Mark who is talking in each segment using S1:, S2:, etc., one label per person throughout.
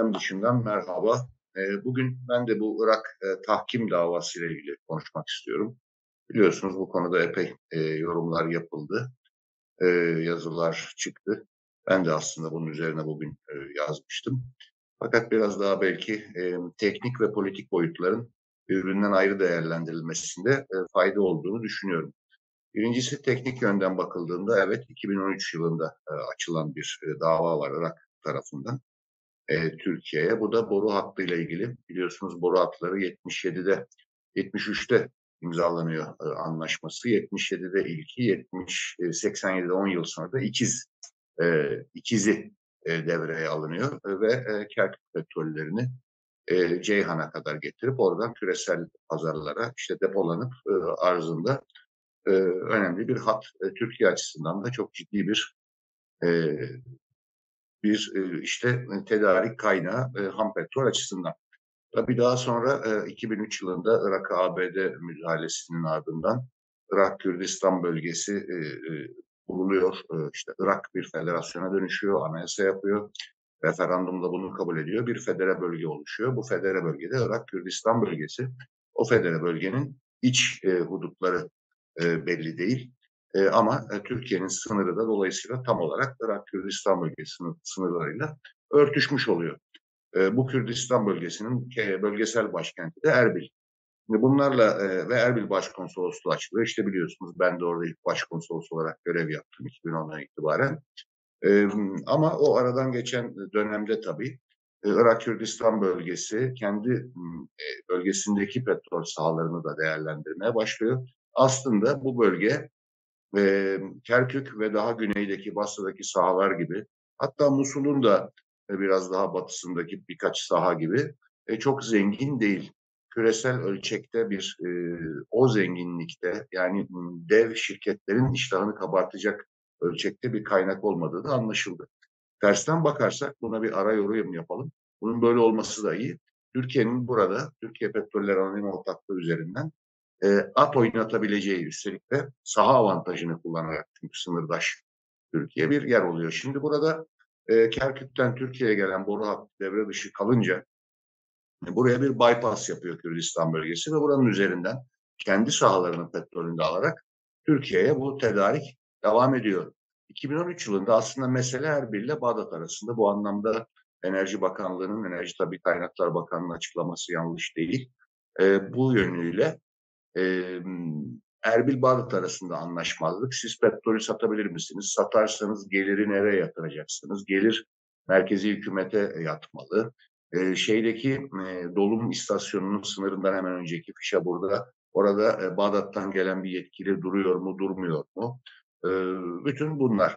S1: gündem dışından merhaba. E, bugün ben de bu Irak e, tahkim davası ile ilgili konuşmak istiyorum. Biliyorsunuz bu konuda epey e, yorumlar yapıldı, e, yazılar çıktı. Ben de aslında bunun üzerine bugün yazmıştım. Fakat biraz daha belki teknik ve politik boyutların birbirinden ayrı değerlendirilmesinde fayda olduğunu düşünüyorum. Birincisi teknik yönden bakıldığında evet 2013 yılında açılan bir dava var Irak tarafından e, Türkiye'ye. Bu da boru hattıyla ilgili. Biliyorsunuz boru hatları 77'de 73'te imzalanıyor e, anlaşması. 77'de ilki, 70 e, 87'de 10 yıl sonra da ikiz e, ikizi e, devreye alınıyor e, ve e, Kerkük petrollerini e, Ceyhan'a kadar getirip oradan küresel pazarlara işte depolanıp e, arzında e, önemli bir hat. E, Türkiye açısından da çok ciddi bir e, bir e, işte tedarik kaynağı e, ham petrol açısından. Tabii daha sonra e, 2003 yılında Irak ABD müdahalesinin ardından Irak Kürdistan bölgesi e, e, kuruluyor. E, işte Irak bir federasyona dönüşüyor, anayasa yapıyor. Referandumda bunu kabul ediyor. Bir federe bölge oluşuyor. Bu federe bölgede Irak Kürdistan bölgesi. O federe bölgenin iç e, hudutları e, belli değil. E, ama e, Türkiye'nin sınırı da dolayısıyla tam olarak Irak Kürdistan bölgesinin sınırlarıyla örtüşmüş oluyor. E, bu Kürdistan bölgesinin e, bölgesel başkenti de Erbil. Şimdi bunlarla e, ve Erbil Başkonsolosluğu açılıyor. İşte biliyorsunuz ben de orada ilk başkonsolos olarak görev yaptım 2010'dan itibaren. E, ama o aradan geçen dönemde tabii e, Irak Kürdistan bölgesi kendi e, bölgesindeki petrol sahalarını da değerlendirmeye başlıyor. Aslında bu bölge e, Kerkük ve daha güneydeki Basra'daki sahalar gibi hatta Musul'un da biraz daha batısındaki birkaç saha gibi e, çok zengin değil. Küresel ölçekte bir e, o zenginlikte yani dev şirketlerin iştahını kabartacak ölçekte bir kaynak olmadığı da anlaşıldı. Tersten bakarsak buna bir ara yorum yapalım. Bunun böyle olması da iyi. Türkiye'nin burada Türkiye Petroller Anonim Ortaklığı üzerinden e, at oynatabileceği üstelik de saha avantajını kullanarak çünkü sınırdaş Türkiye bir yer oluyor. Şimdi burada e, Kerkük'ten Türkiye'ye gelen boru hattı devre dışı kalınca e, buraya bir bypass yapıyor Kürdistan bölgesi ve buranın üzerinden kendi sahalarının petrolünü de alarak Türkiye'ye bu tedarik devam ediyor. 2013 yılında aslında mesele Erbil ile Bağdat arasında bu anlamda Enerji Bakanlığı'nın, Enerji Tabi Kaynaklar Bakanlığı'nın açıklaması yanlış değil. E, bu yönüyle e, Erbil Bağdat arasında anlaşmazlık. Siz petrolü satabilir misiniz? Satarsanız geliri nereye yatıracaksınız? Gelir merkezi hükümete yatmalı. E, şeydeki e, dolum istasyonunun sınırından hemen önceki fişe burada. Orada e, Bağdat'tan gelen bir yetkili duruyor mu, durmuyor mu? E, bütün bunlar.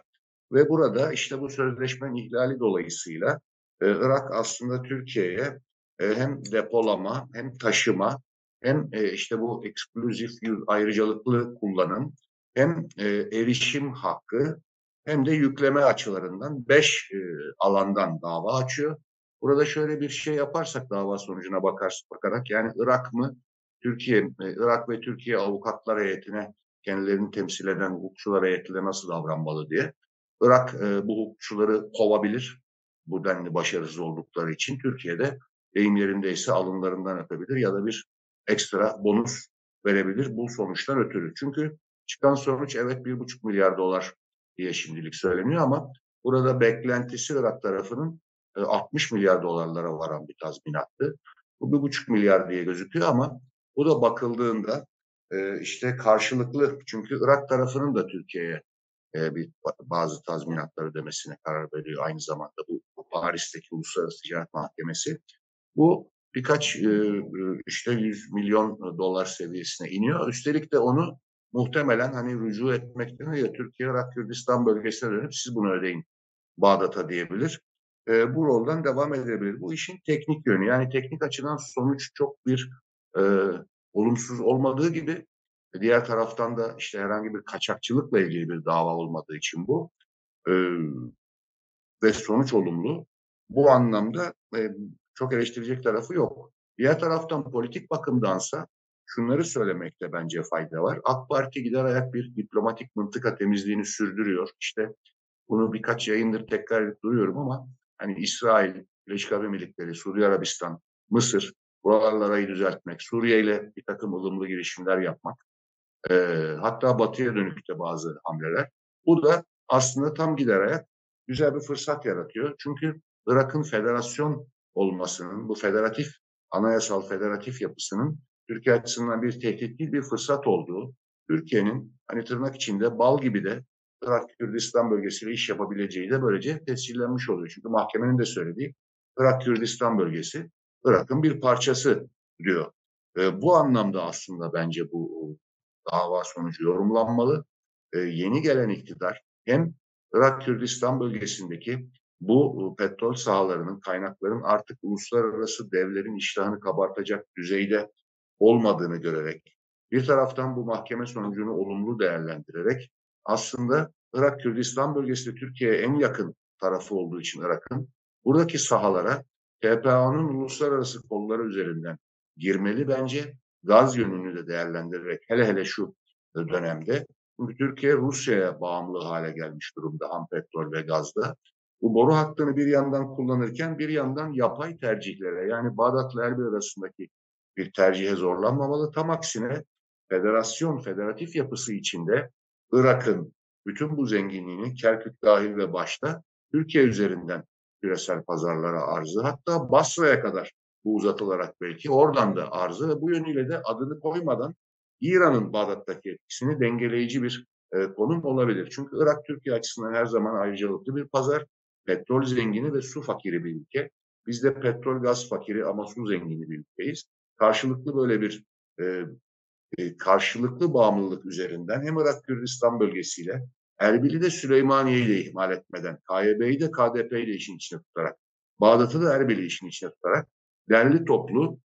S1: Ve burada işte bu sözleşmenin ihlali dolayısıyla e, Irak aslında Türkiye'ye e, hem depolama hem taşıma hem e, işte bu ekskluzif ayrıcalıklı kullanım hem e, erişim hakkı hem de yükleme açılarından beş e, alandan dava açıyor. Burada şöyle bir şey yaparsak dava sonucuna bakar, bakarak yani Irak mı Türkiye, e, Irak ve Türkiye avukatlar heyetine kendilerini temsil eden hukukçular heyetiyle nasıl davranmalı diye. Irak e, bu hukukçuları kovabilir bu denli başarısız oldukları için. Türkiye'de deyim yerindeyse alınlarından öpebilir ya da bir ekstra bonus verebilir bu sonuçtan ötürü. Çünkü çıkan sonuç evet bir buçuk milyar dolar diye şimdilik söyleniyor ama burada beklentisi Irak tarafının 60 e, milyar dolarlara varan bir tazminattı. Bu bir buçuk milyar diye gözüküyor ama bu da bakıldığında e, işte karşılıklı çünkü Irak tarafının da Türkiye'ye e, bir bazı tazminatları ödemesine karar veriyor aynı zamanda bu Paris'teki Uluslararası Ticaret Mahkemesi. Bu birkaç e, işte 100 milyon dolar seviyesine iniyor. Üstelik de onu muhtemelen hani rücu etmekten ya Türkiye, Irak, Kürdistan bölgesine dönüp siz bunu ödeyin Bağdat'a diyebilir. E, bu roldan devam edebilir. Bu işin teknik yönü. Yani teknik açıdan sonuç çok bir e, olumsuz olmadığı gibi diğer taraftan da işte herhangi bir kaçakçılıkla ilgili bir dava olmadığı için bu ve sonuç olumlu. Bu anlamda çok eleştirecek tarafı yok. Diğer taraftan politik bakımdansa şunları söylemekte bence fayda var. AK Parti gider ayak bir diplomatik mıntıka temizliğini sürdürüyor. İşte bunu birkaç yayındır tekrar duruyorum ama hani İsrail, Birleşik Arap Emirlikleri, Suudi Arabistan, Mısır, buralarla düzeltmek, Suriye ile bir takım ılımlı girişimler yapmak, e, hatta batıya dönük de bazı hamleler. Bu da aslında tam gider ayak güzel bir fırsat yaratıyor. Çünkü Irak'ın federasyon olmasının, bu federatif, anayasal federatif yapısının Türkiye açısından bir tehdit değil bir fırsat olduğu, Türkiye'nin hani tırnak içinde bal gibi de Irak Kürdistan bölgesiyle iş yapabileceği de böylece tescillenmiş oluyor. Çünkü mahkemenin de söylediği Irak Kürdistan bölgesi Irak'ın bir parçası diyor. E, bu anlamda aslında bence bu dava sonucu yorumlanmalı. E, yeni gelen iktidar hem Irak Kürdistan bölgesindeki bu petrol sahalarının, kaynakların artık uluslararası devlerin iştahını kabartacak düzeyde olmadığını görerek, bir taraftan bu mahkeme sonucunu olumlu değerlendirerek aslında Irak Kürdistan bölgesi Türkiye'ye en yakın tarafı olduğu için Irak'ın buradaki sahalara TPA'nın uluslararası kolları üzerinden girmeli bence. Gaz yönünü de değerlendirerek hele hele şu dönemde çünkü Türkiye Rusya'ya bağımlı hale gelmiş durumda ham petrol ve gazda. Bu boru hattını bir yandan kullanırken bir yandan yapay tercihlere yani Bağdat'la Erbil arasındaki bir tercihe zorlanmamalı. Tam aksine federasyon, federatif yapısı içinde Irak'ın bütün bu zenginliğini Kerkük dahil ve başta Türkiye üzerinden küresel pazarlara arzı hatta Basra'ya kadar bu uzatılarak belki oradan da arzı ve bu yönüyle de adını koymadan İran'ın Bağdat'taki etkisini dengeleyici bir e, konum olabilir. Çünkü Irak Türkiye açısından her zaman ayrıcalıklı bir pazar. Petrol zengini ve su fakiri bir ülke. Biz de petrol gaz fakiri ama su zengini bir ülkeyiz. Karşılıklı böyle bir e, e, karşılıklı bağımlılık üzerinden hem Irak Kürdistan bölgesiyle Erbil'i de Süleymaniye'yi de ihmal etmeden, KYB'yi de KDP'yi de işin içine tutarak, Bağdat'ı da Erbil'i işin içine tutarak derli toplu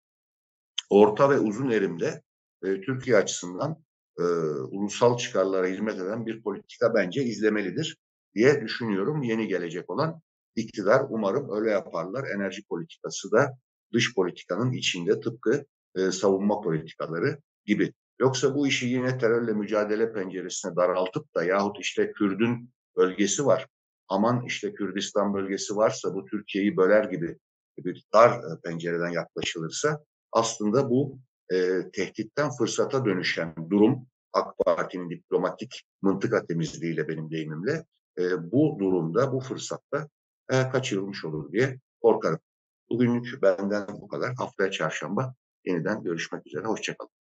S1: orta ve uzun erimde e, Türkiye açısından e, ulusal çıkarlara hizmet eden bir politika bence izlemelidir diye düşünüyorum. Yeni gelecek olan iktidar umarım öyle yaparlar. Enerji politikası da dış politikanın içinde tıpkı e, savunma politikaları gibi. Yoksa bu işi yine terörle mücadele penceresine daraltıp da yahut işte Kürdün bölgesi var. Aman işte Kürdistan bölgesi varsa bu Türkiye'yi böler gibi bir dar e, pencereden yaklaşılırsa aslında bu e, tehditten fırsata dönüşen durum AK Parti'nin diplomatik mıntıka temizliğiyle benim deyimimle e, bu durumda, bu fırsatta e, kaçırılmış olur diye korkarım. Bugünlük benden bu kadar. Haftaya çarşamba yeniden görüşmek üzere. Hoşçakalın.